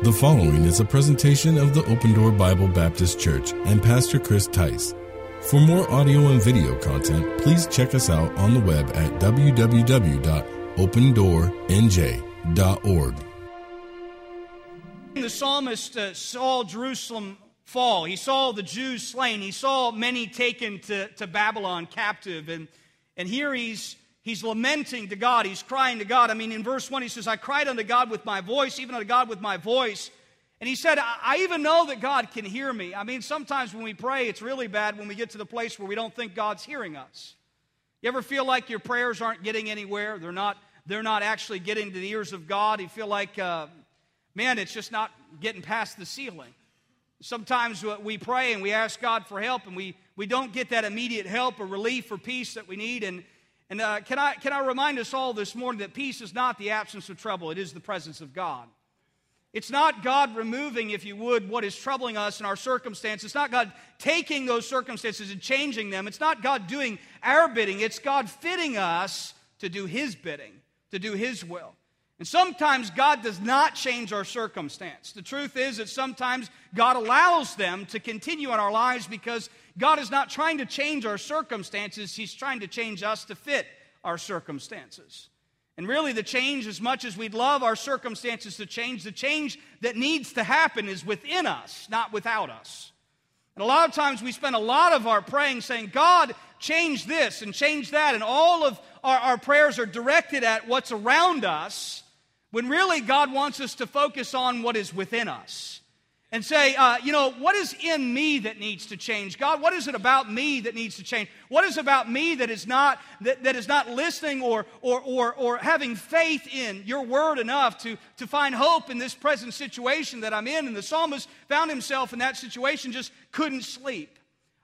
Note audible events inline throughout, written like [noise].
The following is a presentation of the Open Door Bible Baptist Church and Pastor Chris Tice. For more audio and video content, please check us out on the web at www.opendoornj.org. The psalmist uh, saw Jerusalem fall. He saw the Jews slain. He saw many taken to, to Babylon captive. And, and here he's He's lamenting to God. He's crying to God. I mean, in verse 1, he says, I cried unto God with my voice, even unto God with my voice. And he said, I even know that God can hear me. I mean, sometimes when we pray, it's really bad when we get to the place where we don't think God's hearing us. You ever feel like your prayers aren't getting anywhere? They're not, they're not actually getting to the ears of God. You feel like, uh, man, it's just not getting past the ceiling. Sometimes we pray and we ask God for help and we, we don't get that immediate help or relief or peace that we need. And and uh, can, I, can I remind us all this morning that peace is not the absence of trouble, it is the presence of God. It's not God removing, if you would, what is troubling us in our circumstances. It's not God taking those circumstances and changing them. It's not God doing our bidding. It's God fitting us to do His bidding, to do His will. And sometimes God does not change our circumstance. The truth is that sometimes God allows them to continue in our lives because God is not trying to change our circumstances, He's trying to change us to fit our circumstances. And really, the change, as much as we'd love our circumstances to change, the change that needs to happen is within us, not without us. And a lot of times we spend a lot of our praying saying, God, change this and change that. And all of our, our prayers are directed at what's around us, when really God wants us to focus on what is within us and say, uh, you know, what is in me that needs to change? God, what is it about me that needs to change? What is about me that is not that, that is not listening or, or or or having faith in your word enough to to find hope in this present situation that I'm in? And the psalmist found himself in that situation, just couldn't sleep.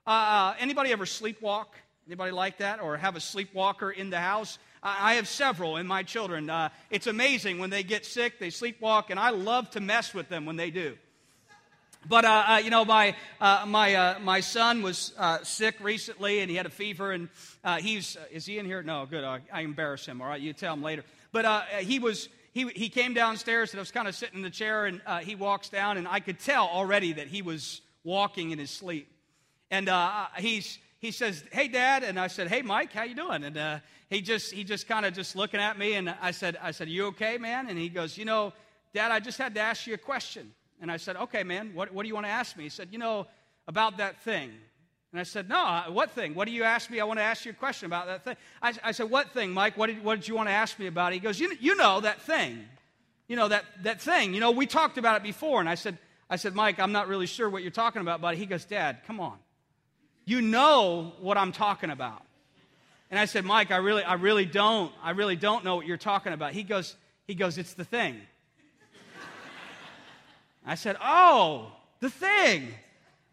Uh, uh anybody ever sleepwalk? Anybody like that, or have a sleepwalker in the house? I have several in my children. Uh, it's amazing when they get sick, they sleepwalk, and I love to mess with them when they do. But uh, uh, you know, my uh, my uh, my son was uh, sick recently, and he had a fever, and uh, he's is he in here? No, good. I, I, embarrass him. All right, you tell him later. But he was he he came downstairs, and I was kind of sitting in the chair, and he walks down, and I could tell already that he was walking in his sleep, and he's he says, "Hey, Dad," and I said, "Hey, Mike, how you doing?" And he just he just kind of just looking at me, and I said, "I said, you okay, man?" And he goes, "You know, Dad, I just had to ask you a question." And I said, Okay, man, what, what do you want to ask me? He said, You know, about that thing. And I said, No, uh, what thing? What do you ask me? I want to ask you a question about that thing. I, I said, What thing, Mike? What did, what did you want to ask me about? He goes, You, you know that thing. You know, that, that thing. You know, we talked about it before. And I said, I said, Mike, I'm not really sure what you're talking about, buddy. He goes, Dad, come on. You know what I'm talking about. And I said, Mike, I really, I really don't. I really don't know what you're talking about. He goes, he goes, It's the thing. I said, Oh, the thing.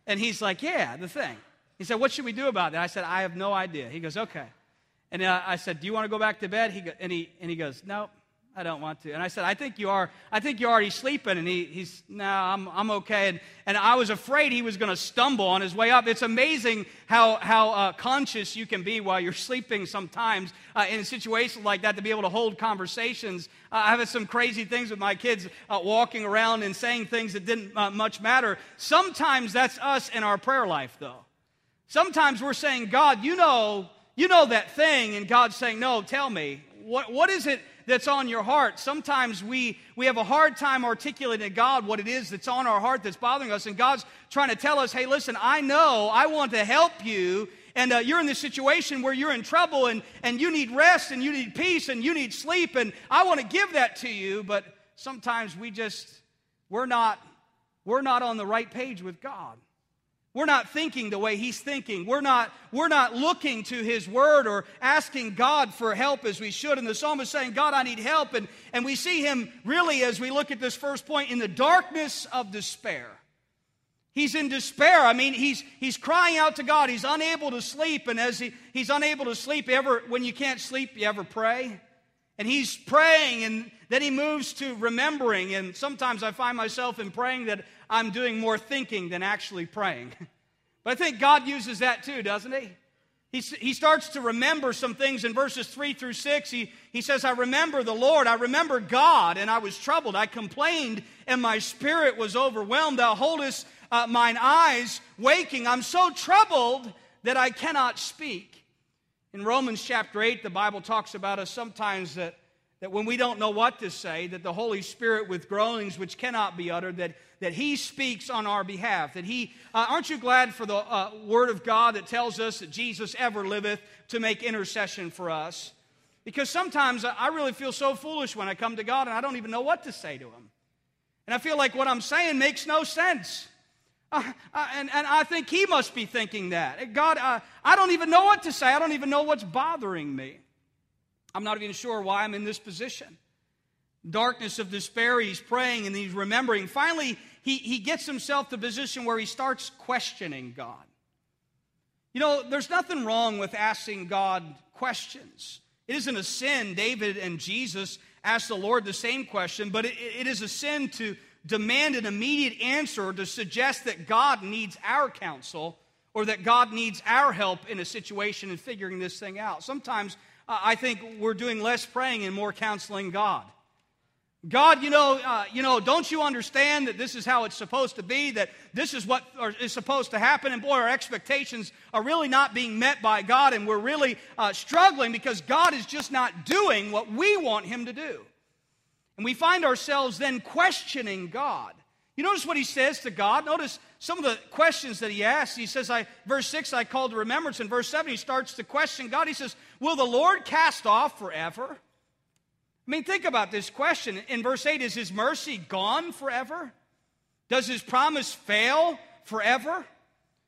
And he's like, Yeah, the thing. He said, What should we do about that? I said, I have no idea. He goes, Okay. And uh, I said, Do you want to go back to bed? He go, and, he, and he goes, Nope. I don't want to. And I said, I think you are, I think you're already sleeping. And he, he's, no, I'm, I'm okay. And, and I was afraid he was going to stumble on his way up. It's amazing how, how uh, conscious you can be while you're sleeping sometimes uh, in situations like that to be able to hold conversations. Uh, I have some crazy things with my kids uh, walking around and saying things that didn't uh, much matter. Sometimes that's us in our prayer life, though. Sometimes we're saying, God, you know, you know that thing. And God's saying, no, tell me. What, what is it that's on your heart. Sometimes we, we have a hard time articulating to God what it is that's on our heart that's bothering us. And God's trying to tell us, hey, listen, I know, I want to help you. And uh, you're in this situation where you're in trouble and, and you need rest and you need peace and you need sleep. And I want to give that to you. But sometimes we just, we're not, we're not on the right page with God. We're not thinking the way he's thinking. We're not, we're not looking to his word or asking God for help as we should. And the psalmist is saying, God, I need help. And, and we see him really, as we look at this first point, in the darkness of despair. He's in despair. I mean, he's, he's crying out to God. He's unable to sleep. And as he, he's unable to sleep, ever, when you can't sleep, you ever pray? And he's praying, and then he moves to remembering. And sometimes I find myself in praying that I'm doing more thinking than actually praying. [laughs] But I think God uses that too, doesn't He? he, he starts to remember some things in verses 3 through 6. He, he says, I remember the Lord, I remember God, and I was troubled. I complained, and my spirit was overwhelmed. Thou holdest uh, mine eyes waking. I'm so troubled that I cannot speak. In Romans chapter 8, the Bible talks about us sometimes that, that when we don't know what to say, that the Holy Spirit, with groanings which cannot be uttered, that that He speaks on our behalf. That He, uh, aren't you glad for the uh, Word of God that tells us that Jesus ever liveth to make intercession for us? Because sometimes I really feel so foolish when I come to God and I don't even know what to say to Him. And I feel like what I'm saying makes no sense. Uh, uh, and, and I think he must be thinking that. God, uh, I don't even know what to say. I don't even know what's bothering me. I'm not even sure why I'm in this position. Darkness of despair, he's praying and he's remembering. Finally, he, he gets himself to a position where he starts questioning God. You know, there's nothing wrong with asking God questions. It isn't a sin. David and Jesus asked the Lord the same question, but it, it is a sin to demand an immediate answer to suggest that God needs our counsel or that God needs our help in a situation and figuring this thing out. Sometimes uh, I think we're doing less praying and more counseling God. God, you know, uh, you know, don't you understand that this is how it's supposed to be? That this is what is supposed to happen? And boy, our expectations are really not being met by God, and we're really uh, struggling because God is just not doing what we want Him to do. And we find ourselves then questioning God. You notice what He says to God. Notice some of the questions that He asks. He says, "I." Verse six, I called to remembrance. In verse seven, He starts to question God. He says, "Will the Lord cast off forever?" I mean, think about this question. In verse 8, is his mercy gone forever? Does his promise fail forever?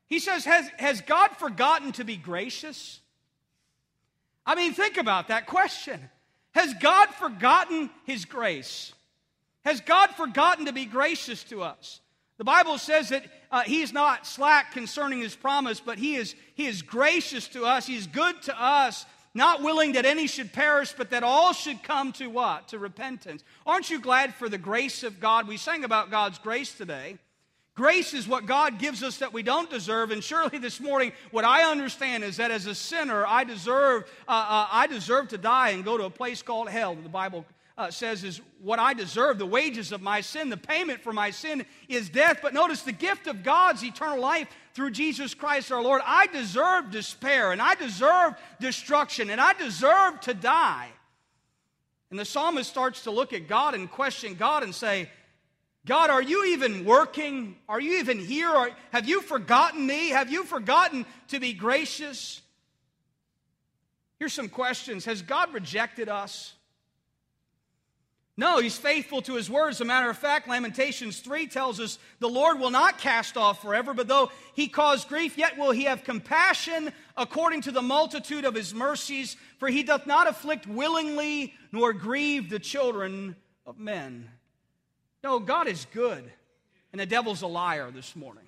He says, Has, has God forgotten to be gracious? I mean, think about that question. Has God forgotten his grace? Has God forgotten to be gracious to us? The Bible says that uh, he's not slack concerning his promise, but he is, he is gracious to us. He's good to us not willing that any should perish, but that all should come to what? To repentance. Aren't you glad for the grace of God? We sang about God's grace today. Grace is what God gives us that we don't deserve. And surely this morning, what I understand is that as a sinner, I deserve, uh, uh, I deserve to die and go to a place called hell. The Bible uh, says is what I deserve. The wages of my sin, the payment for my sin is death. But notice the gift of God's eternal life through Jesus Christ our Lord. I deserve despair and I deserve destruction and I deserve to die. And the psalmist starts to look at God and question God and say, God, are you even working? Are you even here? Are, have you forgotten me? Have you forgotten to be gracious? Here's some questions Has God rejected us? No, he's faithful to his words. As a matter of fact, Lamentations 3 tells us the Lord will not cast off forever, but though he cause grief, yet will he have compassion according to the multitude of his mercies, for he doth not afflict willingly nor grieve the children of men. No, God is good, and the devil's a liar this morning.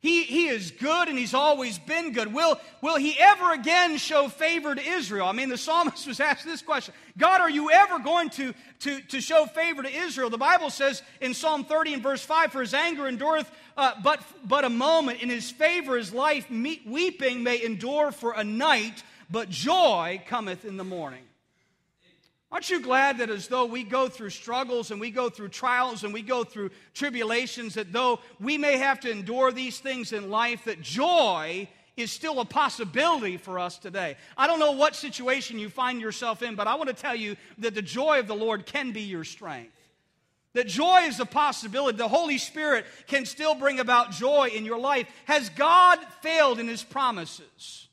He, he is good and he's always been good. Will, will he ever again show favor to Israel? I mean, the psalmist [laughs] was asked this question God, are you ever going to, to, to show favor to Israel? The Bible says in Psalm 30 and verse 5 For his anger endureth uh, but, but a moment, in his favor his life me- weeping may endure for a night, but joy cometh in the morning. Aren't you glad that as though we go through struggles and we go through trials and we go through tribulations, that though we may have to endure these things in life, that joy is still a possibility for us today. I don't know what situation you find yourself in, but I want to tell you that the joy of the Lord can be your strength. That joy is a possibility. The Holy Spirit can still bring about joy in your life. Has God failed in his promises?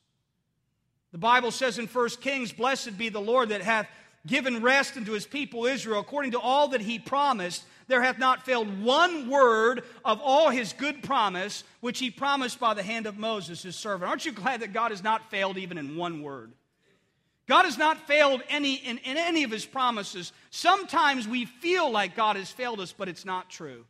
The Bible says in 1 Kings, Blessed be the Lord that hath given rest unto his people Israel according to all that he promised. There hath not failed one word of all his good promise, which he promised by the hand of Moses, his servant. Aren't you glad that God has not failed even in one word? God has not failed any, in, in any of his promises. Sometimes we feel like God has failed us, but it's not true.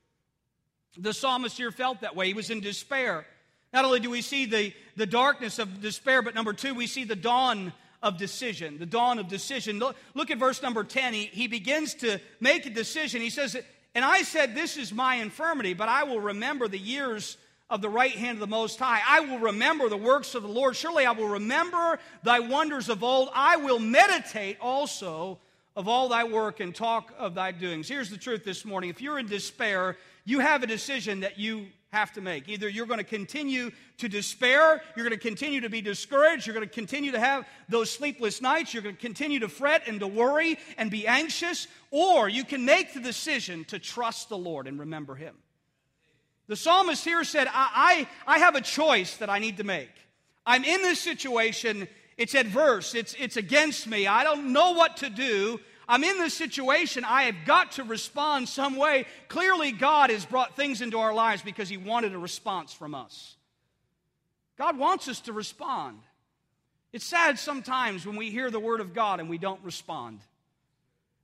The psalmist here felt that way. He was in despair. Not only do we see the, the darkness of despair, but number two, we see the dawn of decision, the dawn of decision. Look, look at verse number 10. He, he begins to make a decision. He says, And I said, This is my infirmity, but I will remember the years of the right hand of the Most High. I will remember the works of the Lord. Surely I will remember thy wonders of old. I will meditate also of all thy work and talk of thy doings. Here's the truth this morning. If you're in despair, you have a decision that you have to make. Either you're going to continue to despair, you're going to continue to be discouraged, you're going to continue to have those sleepless nights, you're going to continue to fret and to worry and be anxious, or you can make the decision to trust the Lord and remember Him. The psalmist here said, I, I, I have a choice that I need to make. I'm in this situation, it's adverse, it's, it's against me, I don't know what to do. I'm in this situation. I have got to respond some way. Clearly, God has brought things into our lives because He wanted a response from us. God wants us to respond. It's sad sometimes when we hear the Word of God and we don't respond.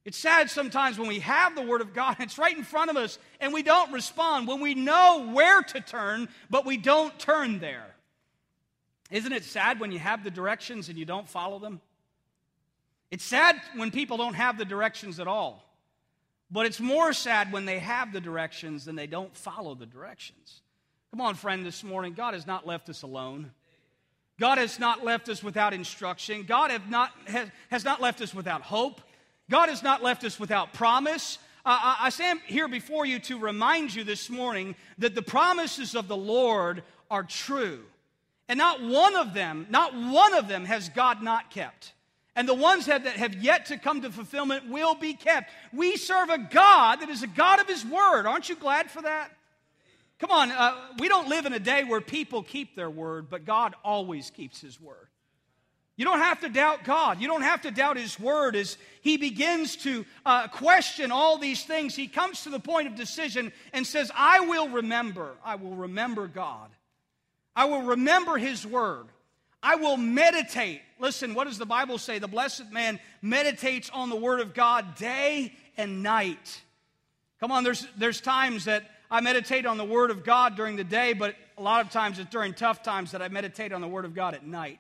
It's sad sometimes when we have the Word of God, it's right in front of us, and we don't respond. When we know where to turn, but we don't turn there. Isn't it sad when you have the directions and you don't follow them? It's sad when people don't have the directions at all. But it's more sad when they have the directions and they don't follow the directions. Come on, friend, this morning, God has not left us alone. God has not left us without instruction. God have not, has, has not left us without hope. God has not left us without promise. Uh, I, I stand here before you to remind you this morning that the promises of the Lord are true. And not one of them, not one of them has God not kept. And the ones that, have yet to come to fulfillment will be kept. We serve a God that is a God of His Word. Aren't you glad for that? Come on, uh, we don't live in a day where people keep their word, but God always keeps His Word. You don't have to doubt God. You don't have to doubt His Word as He begins to uh, question all these things. He comes to the point of decision and says, I will remember. I will remember God. I will remember His Word. I will meditate. Listen, what does the Bible say? The blessed man meditates on the Word of God day and night. Come on, there's, there's times that I meditate on the Word of God during the day, but a lot of times it's during tough times that I meditate on the Word of God at night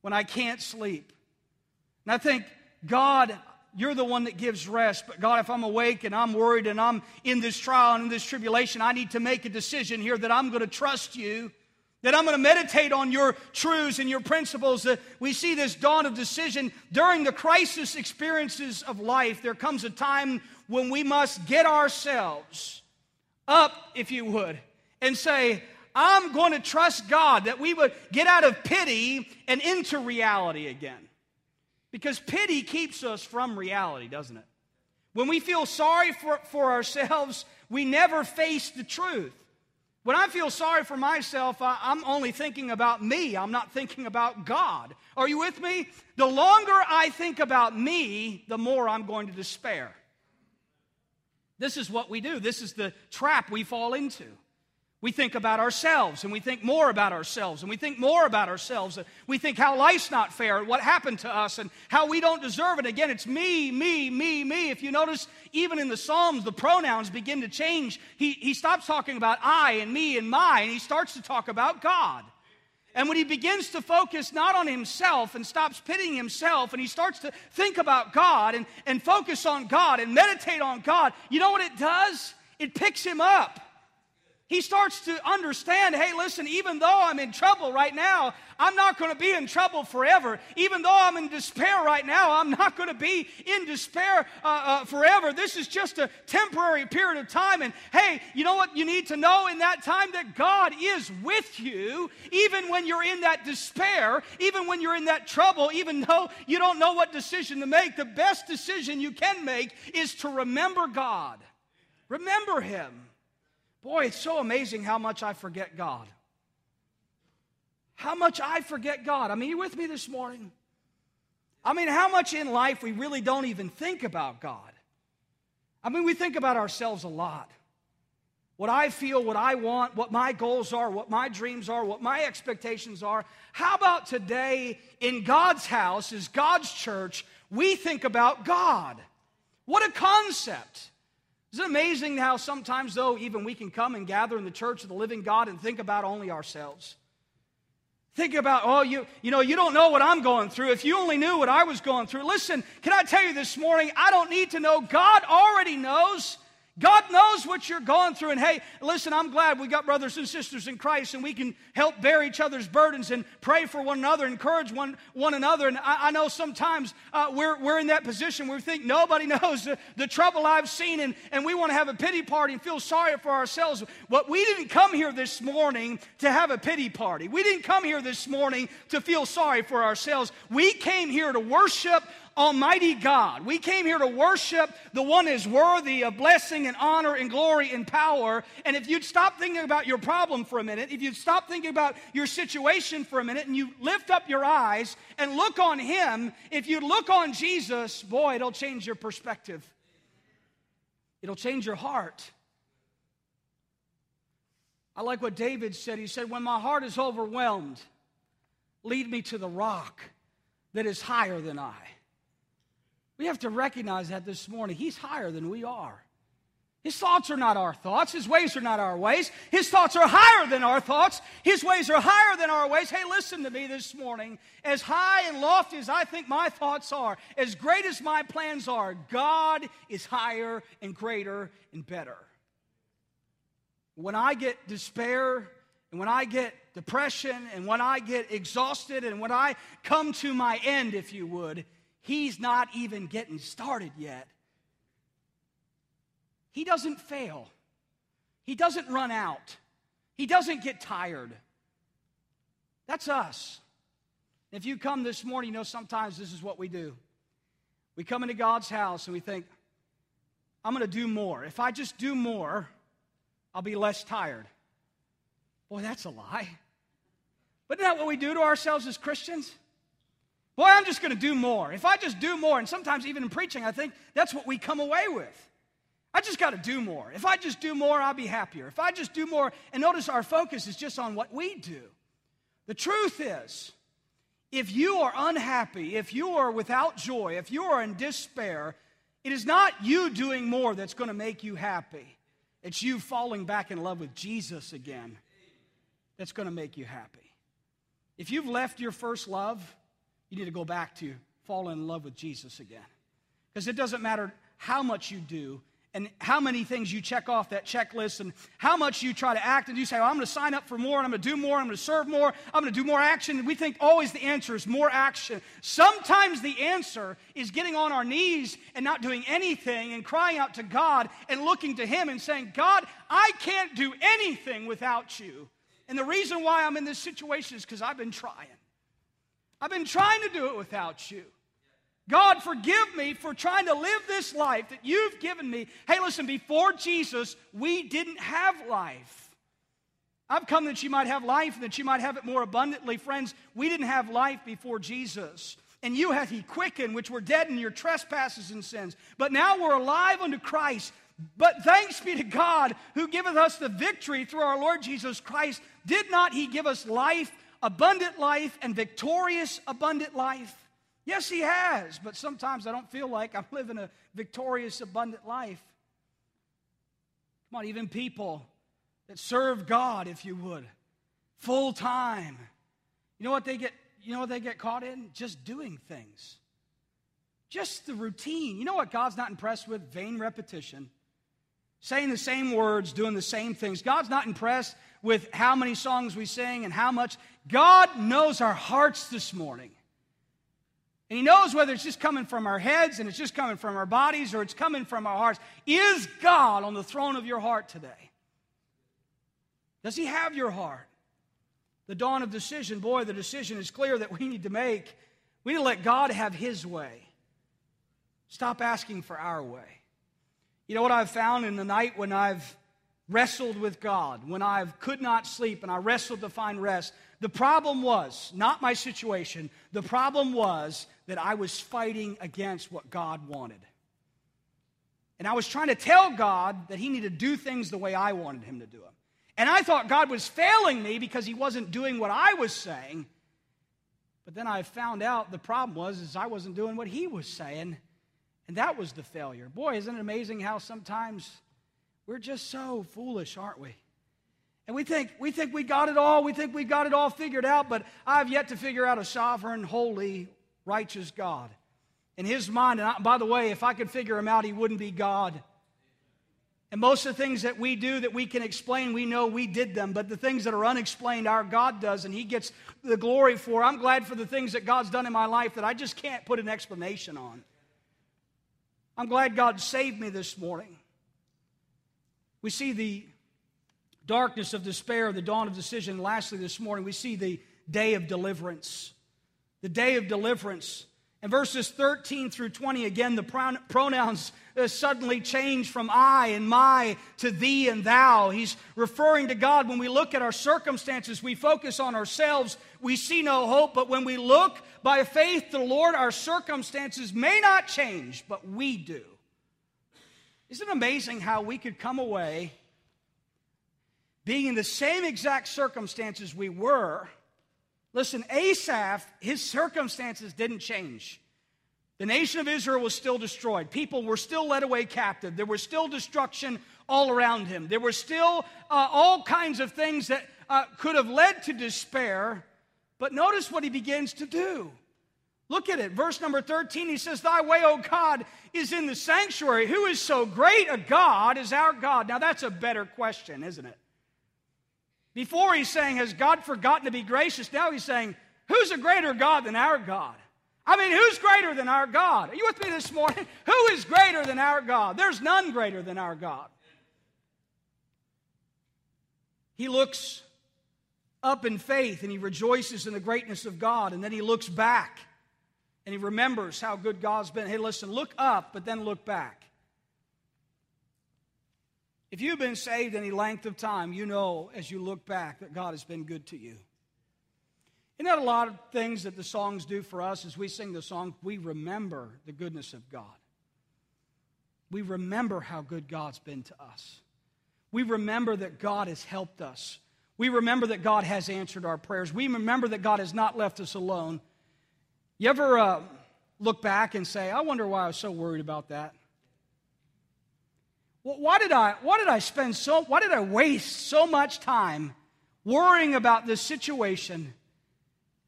when I can't sleep. And I think, God, you're the one that gives rest. But God, if I'm awake and I'm worried and I'm in this trial and in this tribulation, I need to make a decision here that I'm going to trust you that I'm going to meditate on your truths and your principles. That we see this dawn of decision during the crisis experiences of life. There comes a time when we must get ourselves up, if you would, and say, I'm going to trust God, that we would get out of pity and into reality again. Because pity keeps us from reality, doesn't it? When we feel sorry for, for ourselves, we never face the truth. When I feel sorry for myself, I, am only thinking about me. I'm not thinking about God. Are you with me? The longer I think about me, the more I'm going to despair. This is what we do. This is the trap we fall into. We think about ourselves and we think more about ourselves and we think more about ourselves. We think how life's not fair, what happened to us, and how we don't deserve it. Again, it's me, me, me, me. If you notice, even in the Psalms, the pronouns begin to change. He, he stops talking about I and me and my, and he starts to talk about God. And when he begins to focus not on himself and stops pitying himself and he starts to think about God and, and focus on God and meditate on God, you know what it does? It picks him up he starts to understand hey, listen, even though I'm in trouble right now, I'm not going to be in trouble forever. Even though I'm in despair right now, I'm not going to be in despair uh, uh, forever. This is just a temporary period of time. And hey, you know what you need to know in that time? That God is with you, even when you're in that despair, even when you're in that trouble, even though you don't know what decision to make. The best decision you can make is to remember God. Remember Him. Boy, it's so amazing how much I forget God. How much I forget God. I mean, you with me this morning? I mean, how much in life we really don't even think about God. I mean, we think about ourselves a lot. What I feel, what I want, what my goals are, what my dreams are, what my expectations are. How about today in God's house, is God's church, we think about God? What a concept. Isn't it amazing how sometimes, though, even we can come and gather in the church of the living God and think about only ourselves? Think about, oh, you, you know, you don't know what I'm going through. If you only knew what I was going through. Listen, can I tell you this morning, I don't need to know. God already knows. God knows what you're going through. And hey, listen, I'm glad we got brothers and sisters in Christ and we can help bear each other's burdens and pray for one another, encourage one, one another. And I, I know sometimes uh, we're, we're in that position where we think nobody [laughs] knows the, the trouble I've seen and, and we want to have a pity party and feel sorry for ourselves. But we didn't come here this morning to have a pity party. We didn't come here this morning to feel sorry for ourselves. We came here to worship Almighty God. We came here to worship the one is worthy of blessing and honor and glory and power. And if you'd stop thinking about your problem for a minute, if you'd stop thinking about your situation for a minute and you lift up your eyes and look on Him, if you look on Jesus, boy, it'll change your perspective. It'll change your heart. I like what David said. He said, When my heart is overwhelmed, lead me to the rock that is higher than I. We have to recognize that this morning. He's higher than we are. His thoughts are not our thoughts. His ways are not our ways. His thoughts are higher than our thoughts. His ways are higher than our ways. Hey, listen to me this morning. As high and lofty as I think my thoughts are, as great as my plans are, God is higher and greater and better. When I get despair, and when I get depression, and when I get exhausted, and when I come to my end, if you would, He's not even getting started yet. He doesn't fail. He doesn't run out. He doesn't get tired. That's us. If you come this morning, you know sometimes this is what we do. We come into God's house and we think, I'm going to do more. If I just do more, I'll be less tired. Boy, that's a lie. But isn't that what we do to ourselves as Christians? Boy, I'm just going to do more. If I just do more, and sometimes even in preaching, I think that's what we come away with. I just got to do more. If I just do more, I'll be happier. If I just do more, and notice our focus is just on what we do. The truth is, if you are unhappy, if you are without joy, if you are in despair, it is not you doing more that's going to make you happy. It's you falling back in love with Jesus again that's going to make you happy. If you've left your first love, you need to go back to fall in love with Jesus again. Because it doesn't matter how much you do and how many things you check off that checklist and how much you try to act and you say, oh, I'm going to sign up for more and I'm going to do more, I'm going to serve more, I'm going to do more action. And we think always the answer is more action. Sometimes the answer is getting on our knees and not doing anything and crying out to God and looking to Him and saying, God, I can't do anything without you. And the reason why I'm in this situation is because I've been trying. I've been trying to do it without you. God, forgive me for trying to live this life that you've given me. Hey, listen, before Jesus, we didn't have life. I've come that you might have life and that you might have it more abundantly. Friends, we didn't have life before Jesus. And you hath he quickened, which were dead in your trespasses and sins. But now we're alive unto Christ. But thanks be to God who giveth us the victory through our Lord Jesus Christ. Did not he give us life abundant life and victorious abundant life? Yes, He has, but sometimes I don't feel like I'm living a victorious abundant life. Come on, even people that serve God, if you would, full time. You know what they get? You know what they get caught in? Just doing things. Just the routine. You know what God's not impressed with? Vain repetition. Saying the same words, doing the same things. God's not impressed with how many songs we sing and how much. God knows our hearts this morning. And He knows whether it's just coming from our heads and it's just coming from our bodies or it's coming from our hearts. Is God on the throne of your heart today? Does He have your heart? The dawn of decision, boy, the decision is clear that we need to make. We need to let God have His way. Stop asking for our way. You know what I've found in the night when I've wrestled with God, when I could not sleep and I wrestled to find rest, the problem was not my situation. The problem was that I was fighting against what God wanted. And I was trying to tell God that He needed to do things the way I wanted Him to do them. And I thought God was failing me because He wasn't doing what I was saying. But then I found out the problem was is I wasn't doing what He was saying. And that was the failure. Boy, isn't it amazing how sometimes we're just so foolish, aren't we? And we think, we think we got it all. We think we got it all figured out, but I've yet to figure out a sovereign, holy, righteous God. In his mind, and I, by the way, if I could figure him out, he wouldn't be God. And most of the things that we do that we can explain, we know we did them. But the things that are unexplained, our God does, and He gets the glory for. I'm glad for the things that God's done in my life that I just can't put an explanation on. I'm glad God saved me this morning. We see the darkness of despair, the dawn of decision. Lastly, this morning, we see the day of deliverance. The day of deliverance. In verses 13 through 20, again, the pronouns uh, suddenly change from I and my to thee and thou. He's referring to God. When we look at our circumstances, we focus on ourselves. We see no hope. But when we look by faith to the Lord, our circumstances may not change, but we do. Isn't it amazing how we could come away being in the same exact circumstances we were? Listen, Asaph, his circumstances didn't change. The nation of Israel was still destroyed. People were still led away captive. There was still destruction all around him. There were still uh, all kinds of things that uh, could have led to despair. But notice what he begins to do. Look at it. Verse number 13, he says, Thy way, O God, is in the sanctuary. Who is so great a God as our God? Now, that's a better question, isn't it? Before he's saying, Has God forgotten to be gracious? Now he's saying, Who's a greater God than our God? I mean, who's greater than our God? Are you with me this morning? [laughs] Who is greater than our God? There's none greater than our God. He looks up in faith and he rejoices in the greatness of God, and then he looks back and he remembers how good God's been. Hey, listen, look up, but then look back. If you've been saved any length of time, you know as you look back that God has been good to you. Isn't that a lot of things that the songs do for us as we sing the song? We remember the goodness of God. We remember how good God's been to us. We remember that God has helped us. We remember that God has answered our prayers. We remember that God has not left us alone. You ever uh, look back and say, I wonder why I was so worried about that? Why did I, why did I spend so, why did I waste so much time worrying about this situation?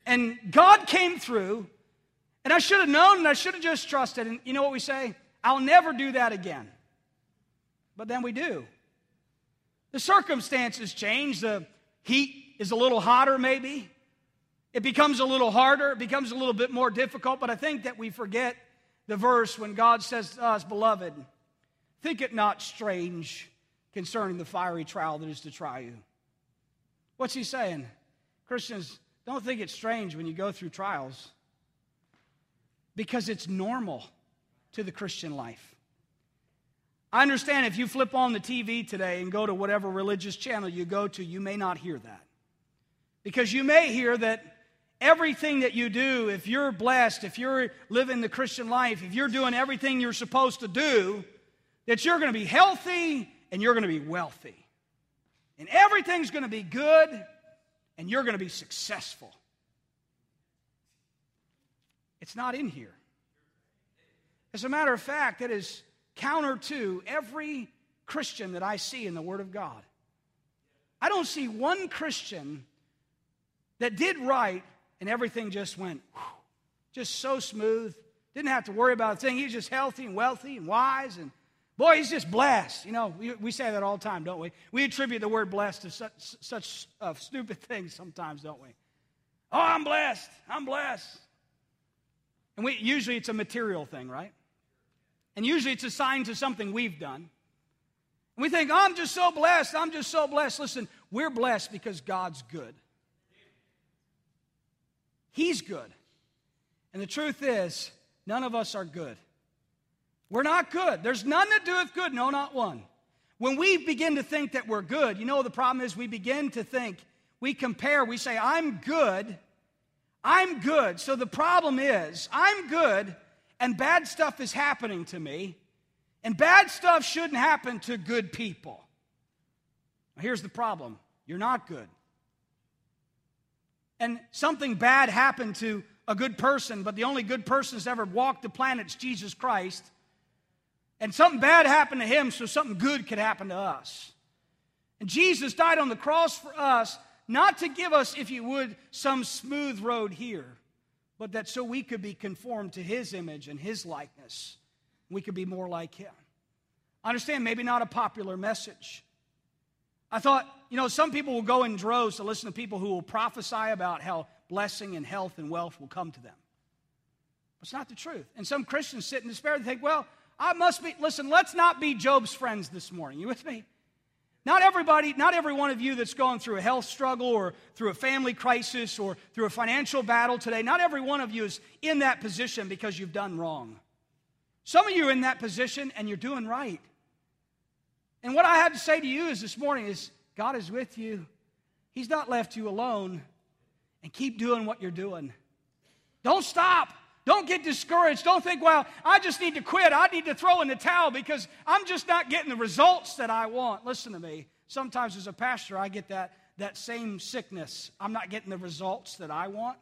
And God came through, and I should have known and I should have just trusted. And you know what we say? I'll never do that again. But then we do. The circumstances change. The heat is a little hotter, maybe. It becomes a little harder. It becomes a little bit more difficult. But I think that we forget the verse when God says to us, Beloved, Think it not strange concerning the fiery trial that is to try you. What's he saying? Christians, don't think it's strange when you go through trials because it's normal to the Christian life. I understand if you flip on the TV today and go to whatever religious channel you go to, you may not hear that. Because you may hear that everything that you do, if you're blessed, if you're living the Christian life, if you're doing everything you're supposed to do, that you're going to be healthy and you're going to be wealthy. And everything's going to be good and you're going to be successful. It's not in here. As a matter of fact, it is counter to every Christian that I see in the Word of God. I don't see one Christian that did right and everything just went just so smooth. Didn't have to worry about a thing. He's just healthy and wealthy and wise and Boy, he's just blessed. You know, we, we say that all the time, don't we? We attribute the word blessed to such, such uh, stupid [laughs] things sometimes, don't we? Oh, I'm blessed. I'm blessed. And we, usually it's a material thing, right? And usually it's assigned to something we've done. And we think, oh, I'm just so blessed. I'm just so blessed. Listen, we're blessed because God's good. He's good. And the truth is, none of us are good. We're not good. There's none that doeth good, no, not one. When we begin to think that we're good, you know the problem is we begin to think, we compare, we say, I'm good, I'm good. So the problem is, I'm good, and bad stuff is happening to me, and bad stuff shouldn't happen to good people. here's the problem you're not good. And something bad happened to a good person, but the only good person that's ever walked the planet is Jesus Christ. And something bad happened to him, so something good could happen to us. And Jesus died on the cross for us, not to give us, if you would, some smooth road here, but that so we could be conformed to his image and his likeness. We could be more like him. Understand maybe not a popular message. I thought, you know, some people will go in droves to listen to people who will prophesy about how blessing and health and wealth will come to them. It's not the truth. And some Christians sit in despair and think, well, I must be, listen, let's not be Job's friends this morning. You with me? Not everybody, not every one of you that's gone through a health struggle or through a family crisis or through a financial battle today, not every one of you is in that position because you've done wrong. Some of you are in that position and you're doing right. And what I have to say to you is this morning is God is with you. He's not left you alone. And keep doing what you're doing. Don't stop. Don't get discouraged. Don't think, well, I just need to quit. I need to throw in the towel because I'm just not getting the results that I want. Listen to me. Sometimes as a pastor, I get that, that same sickness. I'm not getting the results that I want.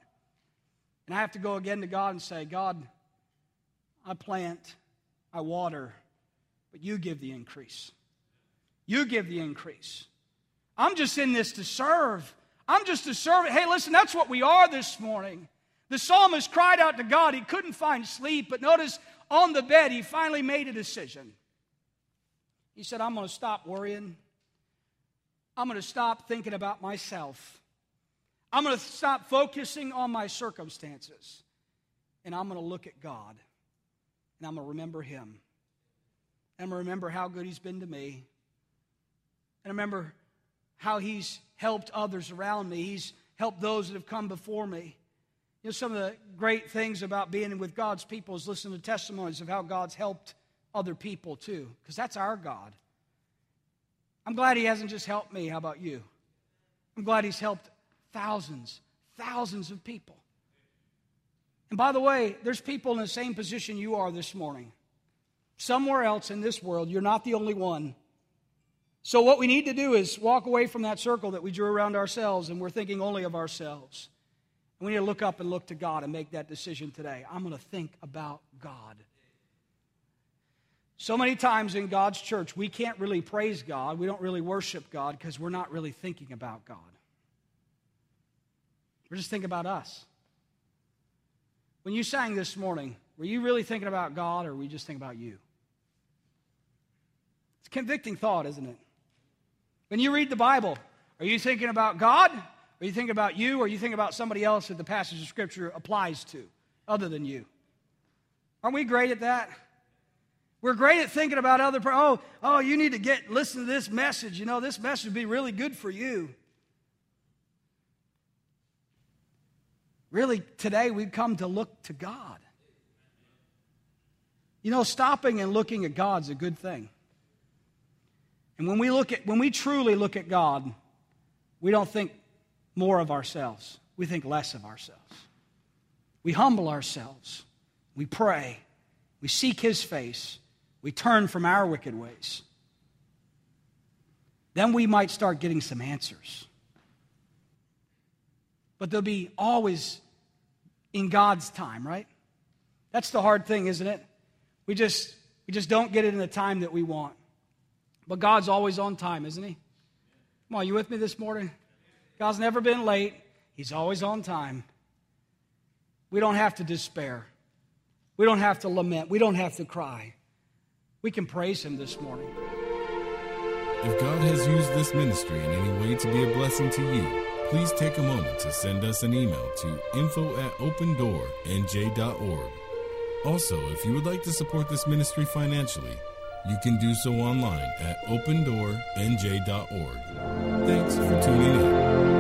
And I have to go again to God and say, God, I plant, I water, but you give the increase. You give the increase. I'm just in this to serve. I'm just a servant. Hey, listen, that's what we are this morning. The psalmist cried out to God. He couldn't find sleep, but notice on the bed, he finally made a decision. He said, I'm going to stop worrying. I'm going to stop thinking about myself. I'm going to stop focusing on my circumstances. And I'm going to look at God. And I'm going to remember Him. And I'm going to remember how good He's been to me. And I remember how He's helped others around me. He's helped those that have come before me. You know, some of the great things about being with God's people is listening to testimonies of how God's helped other people too, because that's our God. I'm glad He hasn't just helped me. How about you? I'm glad He's helped thousands, thousands of people. And by the way, there's people in the same position you are this morning. Somewhere else in this world, you're not the only one. So, what we need to do is walk away from that circle that we drew around ourselves and we're thinking only of ourselves. We need to look up and look to God and make that decision today. I'm going to think about God. So many times in God's church, we can't really praise God. We don't really worship God because we're not really thinking about God. We're just thinking about us. When you sang this morning, were you really thinking about God or were you just thinking about you? It's a convicting thought, isn't it? When you read the Bible, are you thinking about God are you thinking about you or you think about somebody else that the passage of Scripture applies to other than you? Aren't we great at that? We're great at thinking about other people. Oh, oh, you need to get listen to this message. You know, this message would be really good for you. Really, today we've come to look to God. You know, stopping and looking at God's a good thing. And when we look at when we truly look at God, we don't think more of ourselves, we think less of ourselves. We humble ourselves, we pray, we seek His face, we turn from our wicked ways. Then we might start getting some answers. But they'll be always in God's time, right? That's the hard thing, isn't it? We just we just don't get it in the time that we want. But God's always on time, isn't he? Come on, you with me this morning? God's never been late, He's always on time. We don't have to despair. We don't have to lament. We don't have to cry. We can praise Him this morning. If God has used this ministry in any way to be a blessing to you, please take a moment to send us an email to info at opendoornj.org. Also, if you would like to support this ministry financially, you can do so online at opendoornj.org. Thanks for tuning in.